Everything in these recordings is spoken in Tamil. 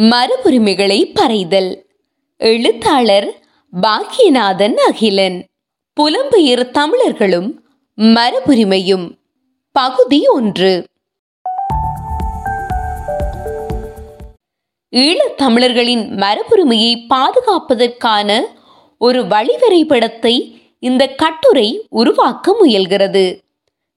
மரபுரிமைகளை பறைதல். எழுத்தாளர் பாக்கியநாதன் அகிலன். புலம்பெயர் தமிழர்களும் மரபுரிமையும் பகுதி ஒன்று. ஈழத் தமிழர்களின் மரபுரிமையை பாதுகாப்பதற்கான ஒரு வழிவரைபடத்தை இந்த கட்டுரை உருவாக்க முயல்கிறது.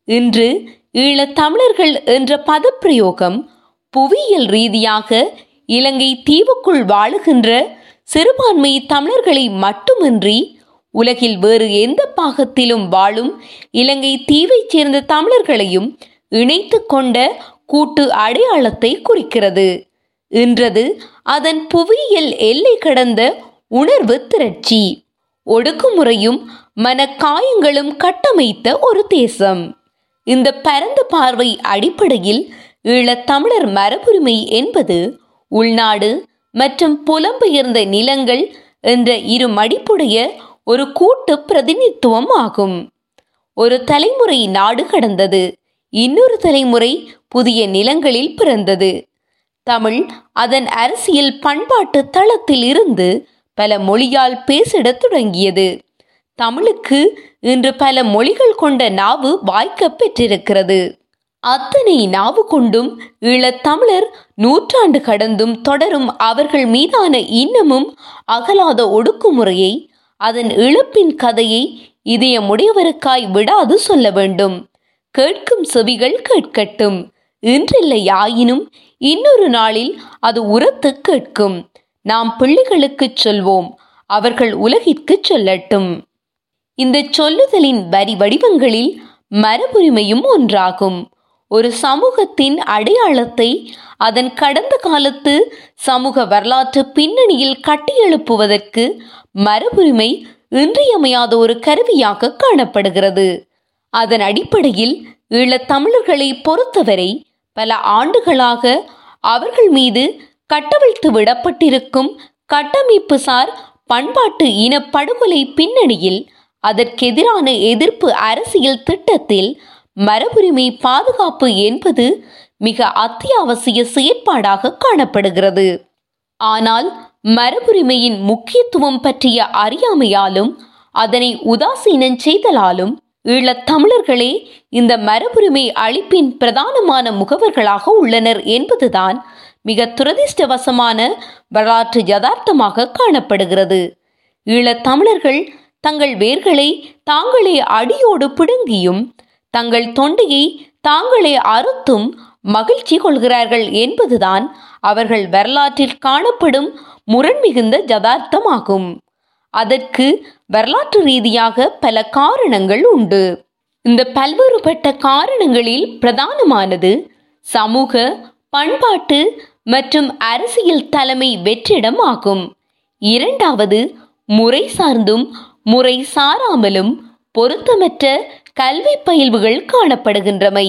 இன்று ஈழத் தமிழர்கள் என்ற பதப்பிரயோகம் புவியியல் ரீதியாக இலங்கை தீவுக்குள் வாழுகின்ற சிறுபான்மை தமிழர்களை மட்டுமின்றி உலகில் வேறு எந்த பாகத்திலும் வாழும் இலங்கை தீவைச் சேர்ந்த தமிழர்களையும் இணைத்து கொண்ட கூட்டு அடையாளத்தை குறிக்கிறது. என்றது அதன் புவியியல் எல்லை கடந்த உணர்வு திரட்சி. ஒடுக்குமுறையும் மனக்காயங்களும் கட்டமைத்த ஒரு தேசம். இந்த பரந்த பார்வை அடிப்படையில் ஈழத் தமிழர் மரபுரிமை என்பது உள்நாடு மற்றும் புலம்பெயர்ந்த நிலங்கள் என்ற இரு மடிப்புடைய ஒரு கூட்டு பிரதிநிதித்துவம் ஆகும். ஒரு தலைமுறை நாடு கடந்தது. இன்னொரு தலைமுறை புதிய நிலங்களில் பிறந்தது. தமிழ் அதன் அரசியல் பண்பாட்டு தளத்தில் இருந்து பல மொழியால் பேசிடத் தொடங்கியது. தமிழுக்கு இன்று பல மொழிகள் கொண்ட நாவு வாய்க்கப் பெற்றிருக்கிறது. அத்தனை நாவு கொண்டும் ஈழத்தமிழர் நூற்றாண்டு கடந்தும் தொடரும் அவர்கள் மீதான இன்னமும் அகலாத ஒடுக்குமுறையை அதன் இழப்பின் கதையை இதயமுடையவருக்காய் விடாது சொல்ல வேண்டும். கேட்கும் செவிகள் கேட்கட்டும். இன்றில்லை ஆயினும் இன்னொரு நாளில் அது உரத்து கேட்கும். நாம் பிள்ளைகளுக்குச் சொல்வோம் அவர்கள் உலகிற்குச் சொல்லட்டும். இந்த சொல்லுதலின் வரி வடிவங்களில் மரபுரிமையும் ஒன்றாகும். ஒரு சமூகத்தின் அடையாளத்தை அதன் கடந்த காலத்து சமூக வரலாற்று பின்னணியில் கட்டியெழுப்புவதற்கு மரபுரிமை இன்றியமையாத ஒரு கருவியாக காணப்படுகிறது. அதன் அடிப்படையில் ஈழத் தமிழர்களை பொறுத்தவரை பல ஆண்டுகளாக அவர்கள் மீது கட்டவிழ்த்து விடப்பட்டிருக்கும் கட்டமைப்பு சார் பண்பாட்டு இன படுகொலை பின்னணியில் அதற்கெதிரான எதிர்ப்பு அரசியல் திட்டத்தில் மரபுரிமை பாதுகாப்பு என்பது மிக அத்தியாவசிய செயற்பாடாக காணப்படுகிறது. ஆனால் மரபுரிமையின் முக்கியத்துவம் பற்றிய அறியாமையாலும் அதனை உதாசீனம் செய்தலாலும் ஈழத்தமிழர்களே இந்த மரபுரிமை அழிப்பின் பிரதானமான முகவர்களாக உள்ளனர் என்பதுதான் மிக துரதிர்ஷ்டவசமான வரலாற்று யதார்த்தமாக காணப்படுகிறது. ஈழத்தமிழர்கள் தங்கள் வேர்களை தாங்களே அடியோடு பிடுங்கியும் தங்கள் தொண்டையை தாங்களே அறுத்தும் மகிழ்ச்சி கொள்கிறார்கள் என்பதுதான் அவர்கள் வரலாற்றில் காணப்படும் முரண் மிகுந்த ஜதார்த்தமாகும் அதற்கு வரலாற்று ரீதியாக பல காரணங்கள் உண்டு. இந்த பல்வேறுபட்ட காரணங்களில் பிரதானமானது சமூக பண்பாட்டு மற்றும் அரசியல் தலைமை வெற்றிடம் ஆகும் இரண்டாவது முறை சார்ந்தும் முறை சாராமலும் பொருத்தமற்ற கல்வி பயில்வுகள் காணப்படுகின்றமை.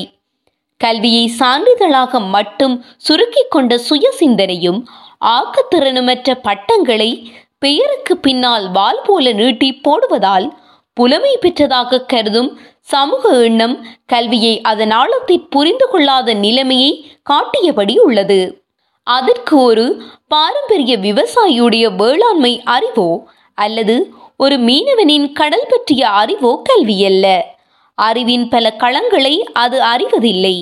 கல்வியை சான்றிதழாக மட்டும் சுருக்கிக் கொண்ட சுய சிந்தனையும் ஆக்கத்திறனுமற்ற பட்டங்களை பெயருக்கு பின்னால் வால் போல நீட்டி போடுவதால் புலமை பெற்றதாக கருதும் சமூக எண்ணம் கல்வியை அதன் ஆழத்தை புரிந்து கொள்ளாத நிலைமையை காட்டியபடி உள்ளது. அதற்கு ஒரு பாரம்பரிய விவசாயியுடைய வேளாண்மை அறிவோ அல்லது ஒரு மீனவனின் கடல் பற்றிய அறிவோ கல்வியல்ல. அறிவின் பல களங்களை அது அறிவதில்லை.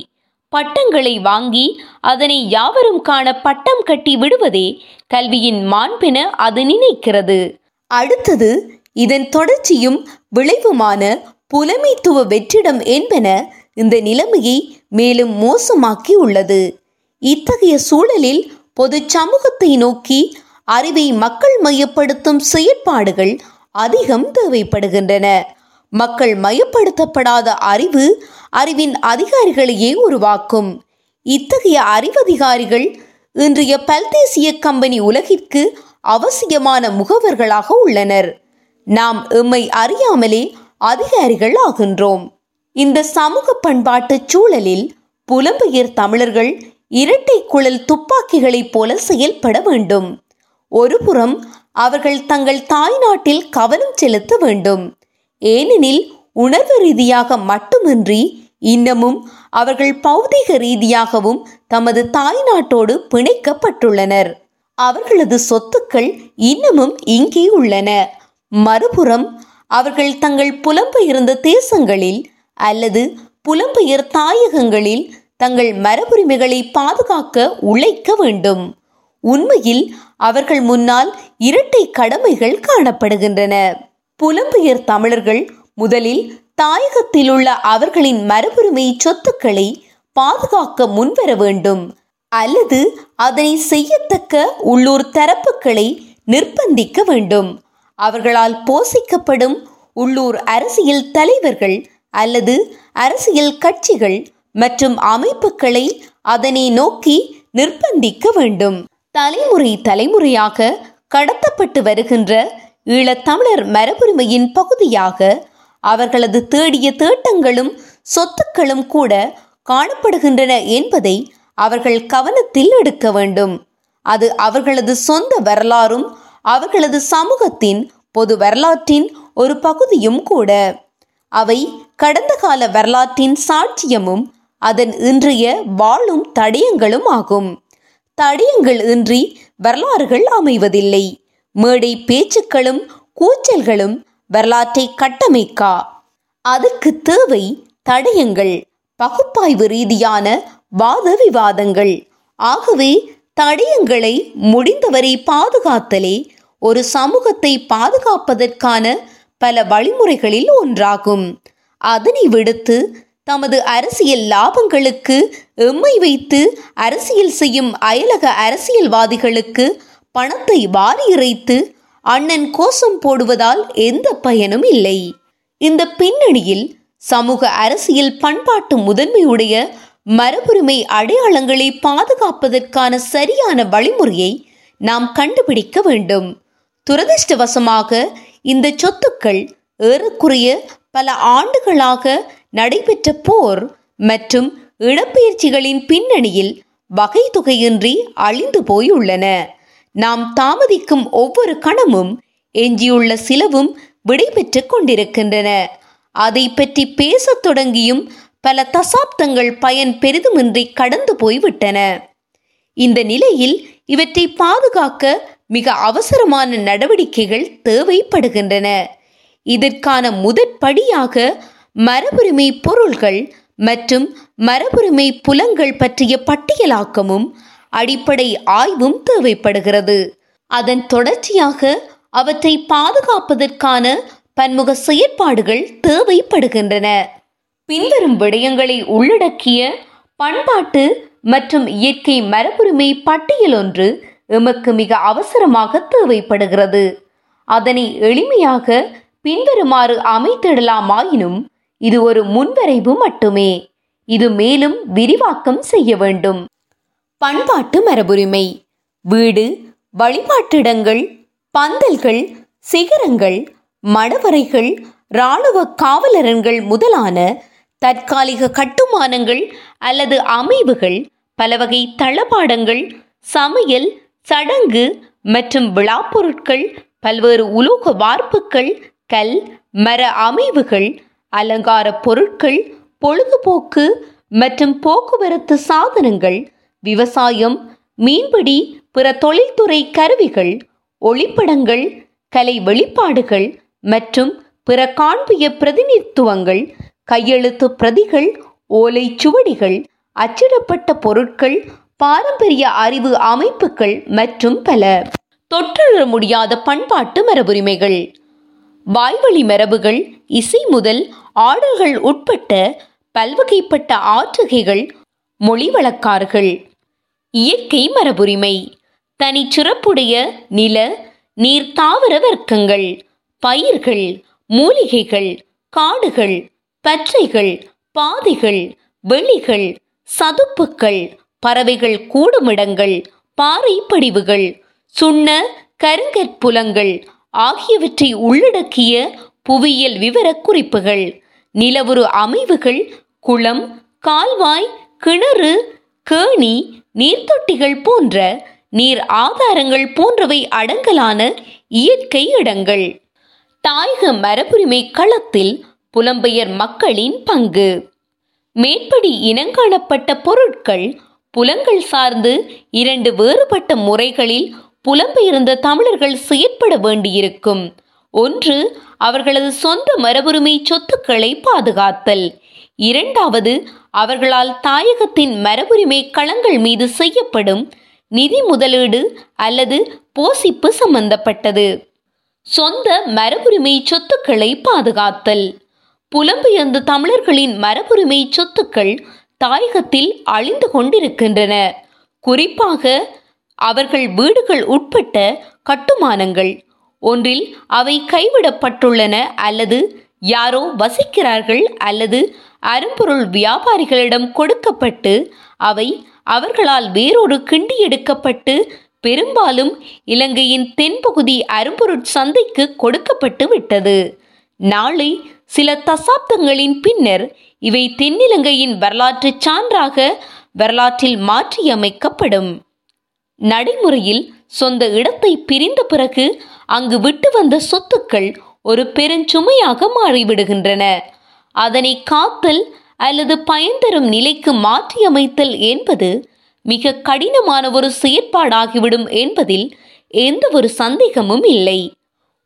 பட்டங்களை வாங்கி அதனை யாவரும் காண பட்டம் கட்டி விடுவதே கல்வியின் மாண்பென அது நினைக்கிறது. அடுத்தது இதன் தொடர்ச்சியும் விளைவுமான புலமைத்துவ வெற்றிடம் என்பன இந்த நிலைமையை மேலும் மோசமாக்கி உள்ளது. இத்தகைய சூழலில் பொது சமூகத்தை நோக்கி அறிவை மக்கள் மையப்படுத்தும் செயற்பாடுகள் அதிகம் தேவைப்படுகின்றன. மக்கள் மயப்படுத்தப்படாத அறிவு அறிவின் அதிகாரிகளையே உருவாக்கும். இத்தகைய அறிவதிகாரிகள் இன்றைய பல்தேசிய கம்பெனி உலகிற்கு அவசியமான முகவர்களாக உள்ளனர். நாம் எம்மை அறியாமலே அதிகாரிகள் ஆகின்றோம். இந்த சமூக பண்பாட்டு சூழலில் புலம்பெயர் தமிழர்கள் இரட்டை குழல் துப்பாக்கிகளைப் போல செயல்பட வேண்டும். ஒருபுறம் அவர்கள் தங்கள் தாய்நாட்டில் கவனம் செலுத்த வேண்டும். ஏனெனில் உணர்வு ரீதியாக மட்டுமின்றி இன்னமும் அவர்கள் பௌதீக ரீதியாகவும் தமது தாய் நாட்டோடு பிணைக்கப்பட்டுள்ளனர். அவர்களது சொத்துக்கள் இன்னமும் இங்கே உள்ளன. மறுபுறம் அவர்கள் தங்கள் புலம்பெயர்ந்த தேசங்களில் அல்லது புலம்பெயர் தாயகங்களில் தங்கள் மரபுரிமைகளை பாதுகாக்க உழைக்க வேண்டும். உண்மையில் அவர்கள் முன்னால் இரட்டை கடமைகள் காணப்படுகின்றன. புலம்பெயர் தமிழர்கள் முதலில் தாயகத்தில் உள்ள அவர்களின் மரபுரிமை சொத்துக்களை பாதுகாக்க முன்வர வேண்டும். அல்லது அதனை செய்யத்தக்க உள்ளூர் தரப்புகளை நிர்பந்திக்க வேண்டும். அவர்களால் போஷிக்கப்படும் உள்ளூர் அரசியல் தலைவர்கள் அல்லது அரசியல் கட்சிகள் மற்றும் அமைப்புகளை அதனை நோக்கி நிர்பந்திக்க வேண்டும். தலைமுறை தலைமுறையாக கடத்தப்பட்டு வருகின்ற ஈழத்தமிழர் மரபுரிமையின் பகுதியாக அவர்களது தேடிய தேட்டங்களும் சொத்துக்களும் கூட காணப்படுகின்றன என்பதை அவர்கள் கவனத்தில் எடுக்க வேண்டும். அது அவர்களது சொந்த வரலாறும் அவர்களது சமூகத்தின் பொது வரலாற்றின் ஒரு பகுதியும் கூட. அவை கடந்த கால வரலாற்றின் சாட்சியமும் அதன் இன்றைய வாழும் தடயங்களும் ஆகும். தடயங்கள் இன்றி வரலாறுகள் அமைவதில்லை. மேடை பேச்சுக்களும் கூச்சல்களும் வரலாற்றை கட்டமைக்கா? அதுக்கு தேவை தடயங்கள் பகுப்பாய்வு ரீதியான வாத விவாதங்கள் ஆகவே தடயங்களை முடிந்தவரை பாதுகாத்தலே ஒரு சமூகத்தை பாதுகாப்பதற்கான பல வழிமுறைகளில் ஒன்றாகும். அதனை விடுத்து தமது அரசியல் லாபங்களுக்கு எம்மை வைத்து அரசியல் செய்யும் அயலக அரசியல்வாதிகளுக்கு பணத்தை வாரி இறைத்து அண்ணன் கோஷம் போடுவதால் எந்த பயனும் இல்லை. இந்த பின்னணியில் சமூக அரசியல் பண்பாட்டு முதன்மையுடைய மரபுரிமை அடையாளங்களை பாதுகாப்பதற்கான சரியான வழிமுறையை நாம் கண்டுபிடிக்க வேண்டும். துரதிர்ஷ்டவசமாக இந்த சொத்துக்கள் ஏறக்குறைய பல ஆண்டுகளாக நடைபெற்ற போர் மற்றும் இடப்பெயர்ச்சிகளின் பின்னணியில் வகை தொகையின்றி அழிந்து போயுள்ளன. நாம் தாமதிக்கும் ஒவ்வொரு கணமும் எஞ்சியுள்ள சிலவும் விடைபெற்று கொண்டிருக்கின்றன. அதை பற்றி பேசத் தொடங்கியும் பல தசாப்தங்கள் பயன் பெரிதுமின்றி கடந்து போய்விட்டன. இந்த நிலையில் இவற்றை பாதுகாக்க மிக அவசரமான நடவடிக்கைகள் தேவைப்படுகின்றன. இதற்கான முதற்படியாக மரபுரிமை பொருள்கள் மற்றும் மரபுரிமை புலங்கள் பற்றிய பட்டியலாக்கமும் அடிப்படை ஆய்வும் தேவைப்படுகிறது. அதன் தொடர்ச்சியாக அவற்றை பாதுகாப்பதற்கான பன்முக செயற்பாடுகள் தேவைப்படுகின்றன. பின்வரும் விடயங்களை உள்ளடக்கிய பண்பாட்டு மற்றும் இயற்கை மரபுரிமை பட்டியல் ஒன்று எமக்கு மிக அவசரமாக தேவைப்படுகிறது. அதனை எளிமையாக பின்வருமாறு அமைத்திடலாமாயினும் இது ஒரு முன்வரைவு மட்டுமே. இது மேலும் விரிவாக்கம் செய்ய வேண்டும். பண்பாட்டு மரபுரிமை. வீடு வழிபாட்டிடங்கள் பந்தல்கள் சிகரங்கள் மடவரைகள் இராணுவ காவலரன்கள் முதலான தற்காலிக கட்டுமானங்கள் அல்லது அமைவுகள் பலவகை தளபாடங்கள் சமையல் சடங்கு மற்றும் விழாப்பொருட்கள் பல்வேறு உலோக வார்ப்புகள் கல் மர அமைவுகள் அலங்கார பொருட்கள் பொழுதுபோக்கு மற்றும் போக்குவரத்து சாதனங்கள் விவசாயம் மீன்பிடி பிற தொழில்துறை கருவிகள் ஒளிப்படங்கள் கலை வெளிப்பாடுகள் மற்றும் பிற காண்பிய பிரதிநிதித்துவங்கள் கையெழுத்து பிரதிகள் ஓலை சுவடிகள் அச்சிடப்பட்ட பொருட்கள் பாரம்பரிய அறிவு அமைப்புகள் மற்றும் பல. தொற்றுற முடியாத பண்பாட்டு மரபுரிமைகள். வாய்வழி மரபுகள் இசை முதல் ஆடல்கள் உட்பட்ட பல்வகைப்பட்ட ஆற்றுகைகள் மொழி வழக்கார்கள் இயற்கை மரபுரிமை. தனிச்சிறப்புடைய நில நீர் தாவர வர்க்கங்கள் பயிர்கள் மூலிகைகள் காடுகள் பற்றைகள் பாதைகள் வெளிகள் சதுப்புக்கள் பறவைகள் கூடுமிடங்கள் பாறை படிவுகள் சுண்ண கருங்கற்புலங்கள் ஆகியவற்றை உள்ளடக்கிய புவியியல் விவரக்குறிப்புகள் நிலவுரு அமைவுகள் குளம் கால்வாய் கிணறு கேணி நீர்த்தொட்டிகள் போன்ற நீர் ஆதாரங்கள் போன்றவை அடங்கலான இயற்கை இடங்கள். தாயக மரபுரிமை களத்தில் புலம்பெயர் மக்களின் பங்கு. மேற்படி இனங்காணப்பட்ட பொருட்கள் புலங்கள் சார்ந்து இரண்டு வேறுபட்ட முறைகளில் புலம்பெயர்ந்த தமிழர்கள் செயற்பட வேண்டியிருக்கும். ஒன்று அவர்களது சொந்த மரபுரிமை சொத்துக்களை பாதுகாத்தல். இரண்டாவது அவர்களால் தாயகத்தின் மரபுரிமை களங்கள் மீது செய்யப்படும் நிதி முதலீடு அல்லது போசிப்பு சம்பந்தப்பட்டது. சொந்த மரபுரிமை சொத்துக்களை பாதுகாத்தல். புலம்பெயர்ந்த தமிழர்களின் மரபுரிமை சொத்துக்கள் தாயகத்தில் அழிந்து கொண்டிருக்கின்றன. குறிப்பாக அவர்கள் வீடுகள் உட்பட்ட கட்டுமானங்கள். ஒன்றில் அவை கைவிடப்பட்டுள்ளன அல்லது யாரோ வசிக்கிறார்கள் அல்லது அரும்பொருள் வியாபாரிகளிடம் கொடுக்கப்பட்டு அவை அவர்களால் வேறொரு கிண்டி எடுக்கப்பட்டு பெரும்பாலும் இலங்கையின் தென்பகுதி அரும்பொருட் சந்தைக்கு கொடுக்கப்பட்டு விட்டது. நாளை சில தசாப்தங்களின் பின்னர் இவை தென்னிலங்கையின் வரலாற்று சான்றாக வரலாற்றில் மாற்றியமைக்கப்படும். நடைமுறையில் சொந்த இடத்தை பிரிந்த பிறகு அங்கு விட்டு வந்த சொத்துக்கள் ஒரு பெருஞ்சுமையாக மாறிவிடுகின்றன. அதனை காத்தல் அல்லது பயன் தரும் நிலைக்கு மாற்றியமைத்தல் என்பது மிக கடினமான ஒரு செயற்பாடாகிவிடும் என்பதில் எந்த ஒரு சந்தேகமும் இல்லை.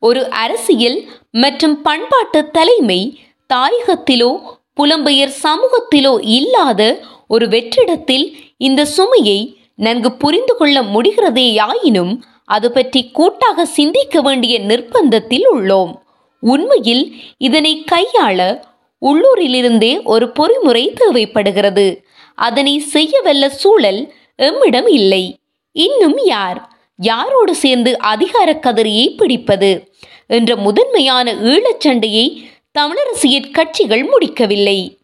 ஒரு அரசியல் மற்றும் பண்பாட்டு தலைமை தாயகத்திலோ புலம்பெயர் சமூகத்திலோ இல்லாத ஒரு வெற்றிடத்தில் இந்த சுமையை நன்கு புரிந்து கொள்ள முடிகிறதேயாயினும் அது பற்றி கூட்டாக சிந்திக்க வேண்டிய நிர்பந்தத்தில் உள்ளோம். உண்மையில் இதனை கையாள உள்ளூரிலிருந்தே ஒரு பொறிமுறை தேவைப்படுகிறது. அதனை செய்யவல்ல சூழல் எம்மிடம் இல்லை. இன்னும் யார்? யாரோடு சேர்ந்து அதிகார கதிரியை பிடிப்பது? என்ற முதன்மையான ஈழச்சண்டையை தமிழரசியற் கட்சிகள் முடிக்கவில்லை.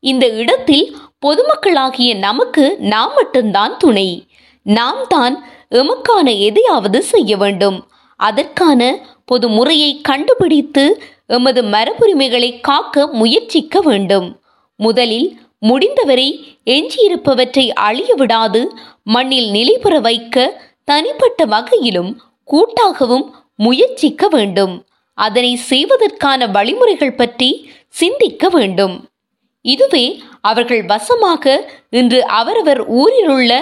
இந்த இடத்தில் பொதுமக்களாகிய நமக்கு நாம் மட்டும்தான் துணை. நாம் தான் எமக்கான எதையாவது செய்ய வேண்டும். அதற்கான பொது முறையை கண்டுபிடித்து எமது மரபுரிமைகளை காக்க முயற்சிக்க வேண்டும். முதலில் முடிந்தவரை எஞ்சியிருப்பவற்றை அழிய விடாது மண்ணில் நிலைபெற வைக்க தனிப்பட்ட வகையிலும் கூட்டாகவும் முயற்சிக்க வேண்டும். அதனை செய்வதற்கான வழிமுறைகள் பற்றி சிந்திக்க வேண்டும். இதுவே அவர்கள் வசமாக இன்று அவரவர் ஊரிலுள்ள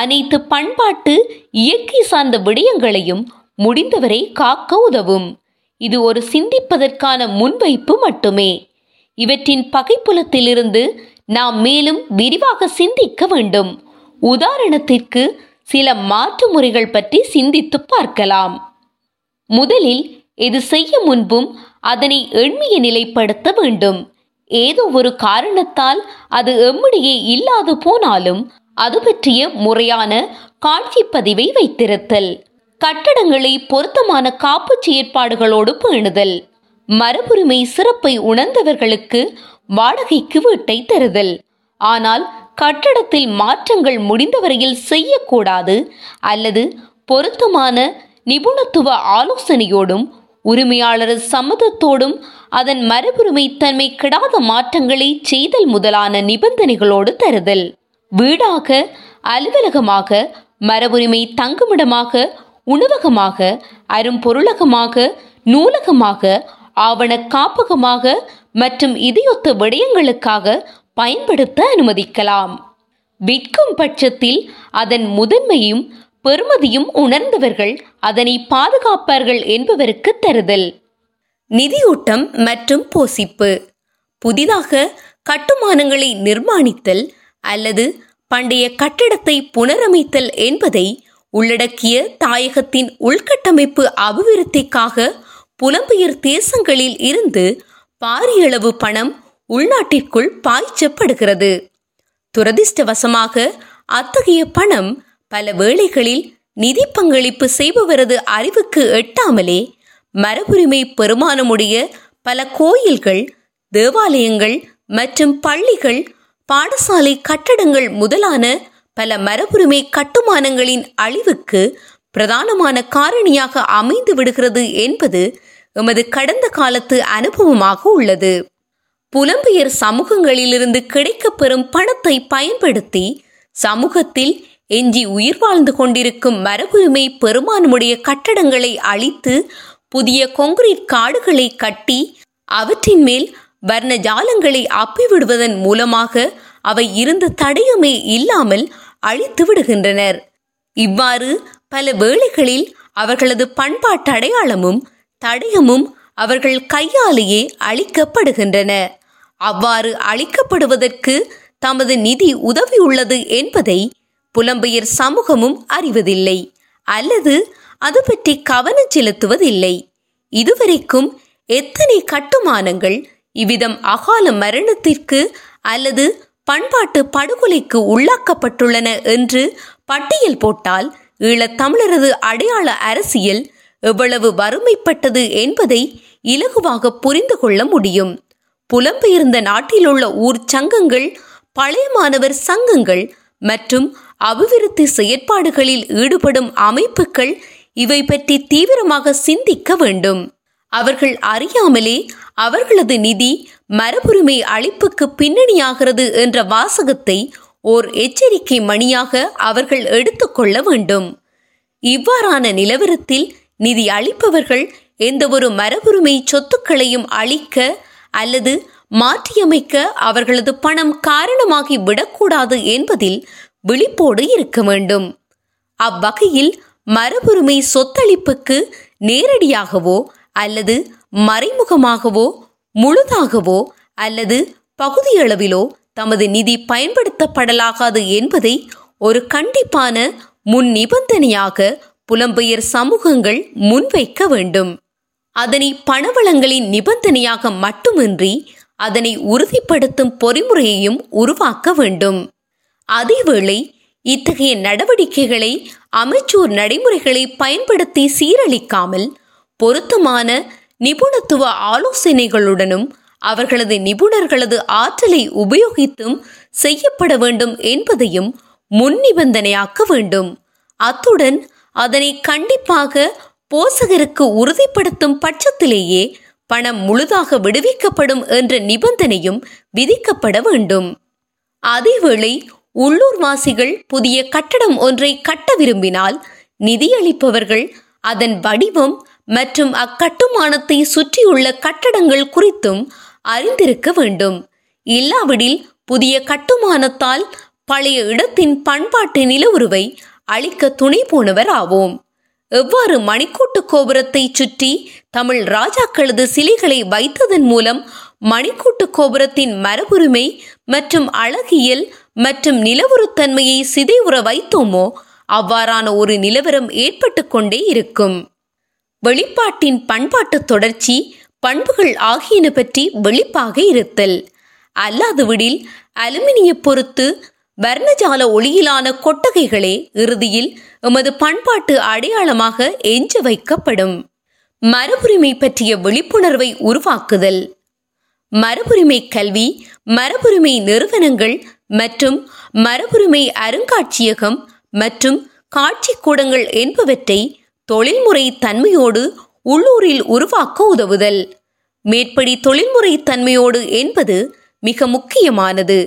அனைத்து பண்பாட்டு இயற்கை சார்ந்த விடயங்களையும் முடிந்தவரை காக்க உதவும். இது ஒரு சிந்திப்பதற்கான முன்வைப்பு மட்டுமே. இவற்றின் பகைப்புலத்திலிருந்து நாம் மேலும் விரிவாக சிந்திக்க வேண்டும். உதாரணத்திற்கு சில மாற்று முறைகள் பற்றி சிந்தித்து பார்க்கலாம். முதலில் எது செய்ய முன்பும் அதனை எண்மைய நிலைப்படுத்த வேண்டும். ஏதோ ஒரு காரணத்தால் அது எம்மிடையே இல்லாது போனாலும் அது பற்றிய முறையான காட்சி பதிவை வைத்திருத்தல். கட்டடங்களை பொருத்தமான காப்பு ஏற்பாடுகளோடு பேணுதல் மரபுரிமை சிறப்பை உணர்ந்தவர்களுக்கு வாடகைக்கு வீட்டை தருதல். ஆனால் கட்டடத்தில் மாற்றங்கள் முடிந்தவரையில் செய்யக்கூடாது அல்லது பொருத்தமான நிபுணத்துவ ஆலோசனையோடும் உரிமையாளர் சம்மதத்தோடும் அதன் மரபுரிமை தன்மை கிடாத மாற்றங்களை செய்தல் முதலான நிபந்தனைகளோடு தருதல். வீடாக அலுவலகமாக மரபுரிமை தங்குமிடமாக உணவகமாக அரும்பொருளகமாக நூலகமாக ஆவண காப்பகமாக மற்றும் இதையொத்த விடயங்களுக்காக பயன்படுத்த அனுமதிக்கலாம். விற்கும் பட்சத்தில் அதன் முதன்மையும் பெருமதியும் உணர்ந்தவர்கள் அதனை பாதுகாப்பார்கள் என்பவருக்கு தருதல். நிதியூட்டம் மற்றும் போசிப்பு. புதிதாக கட்டுமானங்களை நிர்மாணித்தல் அல்லது பண்டைய கட்டடத்தை புனரமைத்தல் என்பதை உள்ளடக்கிய தாயகத்தின் உள்கட்டமைப்பு அபிவிருத்திக்காக புலம்பெயர் தேசங்களில் இருந்து பாரியளவு பணம் உள்நாட்டிற்குள் பாய்ச்சப்படுகிறது. துரதிர்ஷ்டவசமாக அத்தகைய பணம் பல வேளைகளில் நிதி பங்களிப்பு செய்பவரது அறிவுக்கு எட்டாமலே மரபுரிமை பெருமானமுடைய பல கோயில்கள் தேவாலயங்கள் மற்றும் பள்ளிகள் பாடசாலை கட்டடங்கள் முதலான பல மரபுரிமை கட்டுமானங்களின் அழிவுக்கு பிரதானமான காரணியாக அமைந்து விடுகிறது என்பது எமது கடந்த காலத்து அனுபவமாக உள்ளது. புலம்பெயர் சமூகங்களிலிருந்து கிடைக்கப்பெறும் பணத்தை பயன்படுத்தி சமூகத்தில் எஞ்சி உயிர் வாழ்ந்து கொண்டிருக்கும் மரபுரிமை பெருமானமுடைய கட்டடங்களை அழித்து புதிய கொங்கிரீட் காடுகளை கட்டி அவற்றின் மேல் வர்ண ஜாலங்களை அப்பிவிடுவதன் மூலமாக அவை இருந்த தடயமே இல்லாமல் அழித்து விடுகின்றனர். இவ்வாறு பல வேளைகளில் அவர்களது பண்பாட்டு அடையாளமும் தடயமும் அவர்கள் கையாலேயே அளிக்கப்படுகின்றன அவ்வாறு அளிக்கப்படுவதற்கு தமது நிதி உதவியுள்ளது என்பதை புலம்பெயர் சமூகமும் அறிவதில்லை. அல்லது அது பற்றி கவனம் செலுத்துவதில்லை. இதுவரைக்கும் எத்தனை கட்டுமானங்கள் இவ்விதம் அகால மரணத்திற்கு அல்லது பண்பாட்டு படுகொலைக்கு உள்ளாக்கப்பட்டுள்ளன என்று பட்டியல் போட்டால் ஈழத்தமிழரது அடையாள அரசியல் எவ்வளவு வறுமைப்பட்டது என்பதை இலகுவாக புரிந்து கொள்ள முடியும். புலம்பெயர்ந்த நாட்டிலுள்ள ஊர் சங்கங்கள் பழைய மாணவர் சங்கங்கள் மற்றும் அபிவிருத்தி செயற்பாடுகளில் ஈடுபடும் அமைப்புகள் இவை பற்றி தீவிரமாக சிந்திக்க வேண்டும். அவர்கள் அறியாமலே அவர்களது நிதி மரபுரிமை அழிப்புக்கு பின்னணியாகிறது என்ற வாசகத்தை ஓர் எச்சரிக்கை மணியாக அவர்கள் எடுத்துக்கொள்ள வேண்டும். இவ்வாறான நிலவரத்தில் நிதி அளிப்பவர்கள் எந்த ஒரு மரபுரிமை சொத்துக்களையும் அளிக்க அல்லது மாற்றியமைக்க அவர்களது பணம் காரணமாகி விடக்கூடாது என்பதில் விழிப்போடு இருக்க வேண்டும். அவ்வகையில் மரபுரிமை சொத்தளிப்புக்கு நேரடியாகவோ அல்லது மறைமுகமாகவோ முழுதாகவோ அல்லது பகுதியளவிலோ தமது நிதி பயன்படுத்தப்படலாகாது என்பதை ஒரு கண்டிப்பான முன் நிபந்தனையாக புலம்பெயர் சமூகங்கள் முன்வைக்க வேண்டும். அதனை பணவளங்களின் நிபந்தனையாக மட்டுமின்றி அதனை உறுதிப்படுத்தும் பொறிமுறையையும் உருவாக்க வேண்டும். அதேவேளை இத்தகைய நடவடிக்கைகளை அமைச்சூர் நடைமுறைகளை பயன்படுத்தி சீரழிக்காமல் பொருத்தமான நிபுணத்துவ ஆலோசனைகளுடனும் அவர்களது நிபுணர்களது ஆற்றலை உபயோகித்தும் செய்யப்பட வேண்டும் என்பதையும் முன் நிபந்தனையாக்க வேண்டும். அத்துடன் அதனை கண்டிப்பாக போசகருக்கு உறுதிப்படுத்தும் பட்சத்திலேயே பணம் முழுதாக விடுவிக்கப்படும் என்ற நிபந்தனையும் விதிக்கப்பட வேண்டும். அதேவேளை உள்ளூர்வாசிகள் புதிய கட்டடம் ஒன்றை கட்ட விரும்பினால் நிதியளிப்பவர்கள் அதன் வடிவம் மற்றும் அக்கட்டுமானத்தை சுற்றியுள்ள கட்டடங்கள் குறித்தும் அறிந்திருக்க வேண்டும். இல்லாவிடில் புதிய கட்டுமானத்தால் பழைய இடத்தின் பண்பாட்டு நிலவுருவை அளிக்க துணை போனவர் ஆவோம். எவ்வாறு மணிக்கூட்டு கோபுரத்தை சுற்றி தமிழ் ராஜாக்களது சிலைகளை வைத்ததன் மூலம் மணிக்கூட்டு கோபுரத்தின் மரபுரிமை மற்றும் அழகியல் மற்றும் நிலவுறுத்தன்மையை சிதைவுற வைத்தோமோ அவ்வாறான ஒரு நிலவரம் ஏற்பட்டு கொண்டே இருக்கும். வெளிப்பாட்டின் பண்பாட்டு தொடர்ச்சி பண்புகள் ஆகியன பற்றி வெளிப்பாக இருத்தல். அல்லாதுவிடில் அலுமினிய பொறுத்து வர்ணஜால ஒளியிலான கொட்டகைகளே இறுதியில் எமது பண்பாட்டு அடையாளமாக எஞ்ச வைக்கப்படும். மரபுரிமை பற்றிய விழிப்புணர்வை உருவாக்குதல். மரபுரிமை கல்வி மரபுரிமை நிறுவனங்கள் மற்றும் மரபுரிமை அருங்காட்சியகம் மற்றும் காட்சி கூடங்கள் என்பவற்றை தொழில்முறை தன்மையோடு உள்ளூரில் உருவாக்க உதவுதல். மேற்படி தொழில்முறை தன்மையோடு என்பது மிக முக்கியமானது.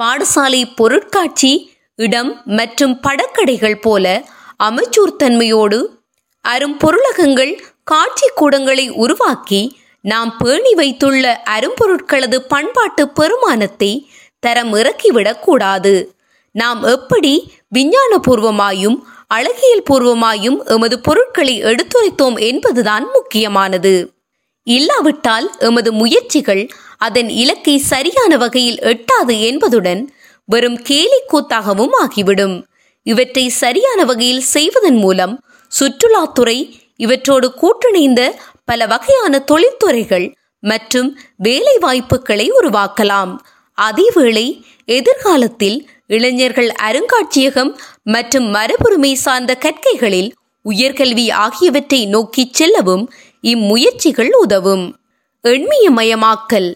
பாடசாலை பொருட்காட்சி இடம் மற்றும் படக்கடைகள் போல அமைச்சூர் தன்மையோடு அரும்பொருளகங்கள் காட்சி கூடங்களை உருவாக்கி நாம் பேணி வைத்துள்ள அரும்பொருட்களது பண்பாட்டு பெருமானத்தை தரம் இறக்கிவிடக்கூடாது நாம் எப்படி விஞ்ஞானபூர்வமாயும் அழகியல் பூர்வமாயும் எமது பொருட்களை எடுத்துரைத்தோம் என்பதுதான் முக்கியமானது. இல்லாவிட்டால் எமது முயற்சிகள் அதன் இலக்கை சரியான வகையில் எட்டாது என்பதுடன் வெறும் கேலி கூத்தாகவும் ஆகிவிடும். இவற்றை சரியான வகையில் செய்வதன் மூலம் சுற்றுலாத்துறை இவற்றோடு கூட்டிணைந்த பல வகையான தொழில்துறைகள் மற்றும் வேலை வாய்ப்புகளை உருவாக்கலாம். அதேவேளை எதிர்காலத்தில் இளைஞர்கள் அருங்காட்சியகம் மற்றும் மரபுரிமை சார்ந்த கற்கைகளில் உயர்கல்வி ஆகியவற்றை நோக்கிச் செல்லவும் இம்முயற்சிகள் உதவும். எண்மியமயமாக்கல்.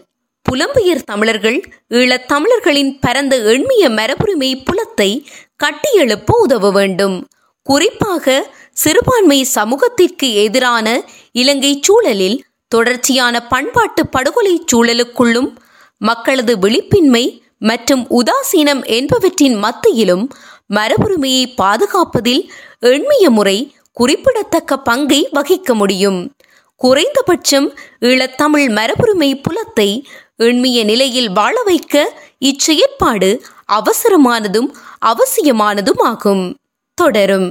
புலம்பெயர் தமிழர்கள் ஈழத் தமிழர்களின் பரந்த எண்மிய மரபுரிமை புலத்தை கட்டியெழுப்ப உதவ வேண்டும். குறிப்பாக சிறுபான்மை சமூகத்திற்கு எதிரான இலங்கை சூழலில் தொடர்ச்சியான பண்பாட்டு படுகொலை சூழலுக்குள்ளும் மக்களது விழிப்பின்மை மற்றும் உதாசீனம் என்பவற்றின் மத்தியிலும் மரபுரிமையை பாதுகாப்பதில் எண்மிய முறை குறிப்பிடத்தக்க பங்கை வகிக்க முடியும். குறைந்தபட்சம் ஈழத்தமிழ் மரபுரிமை புலத்தை எண்மிய நிலையில் வாழ வைக்க இச்செயற்பாடு அவசரமானதும் அவசியமானதும் ஆகும் தொடரும்.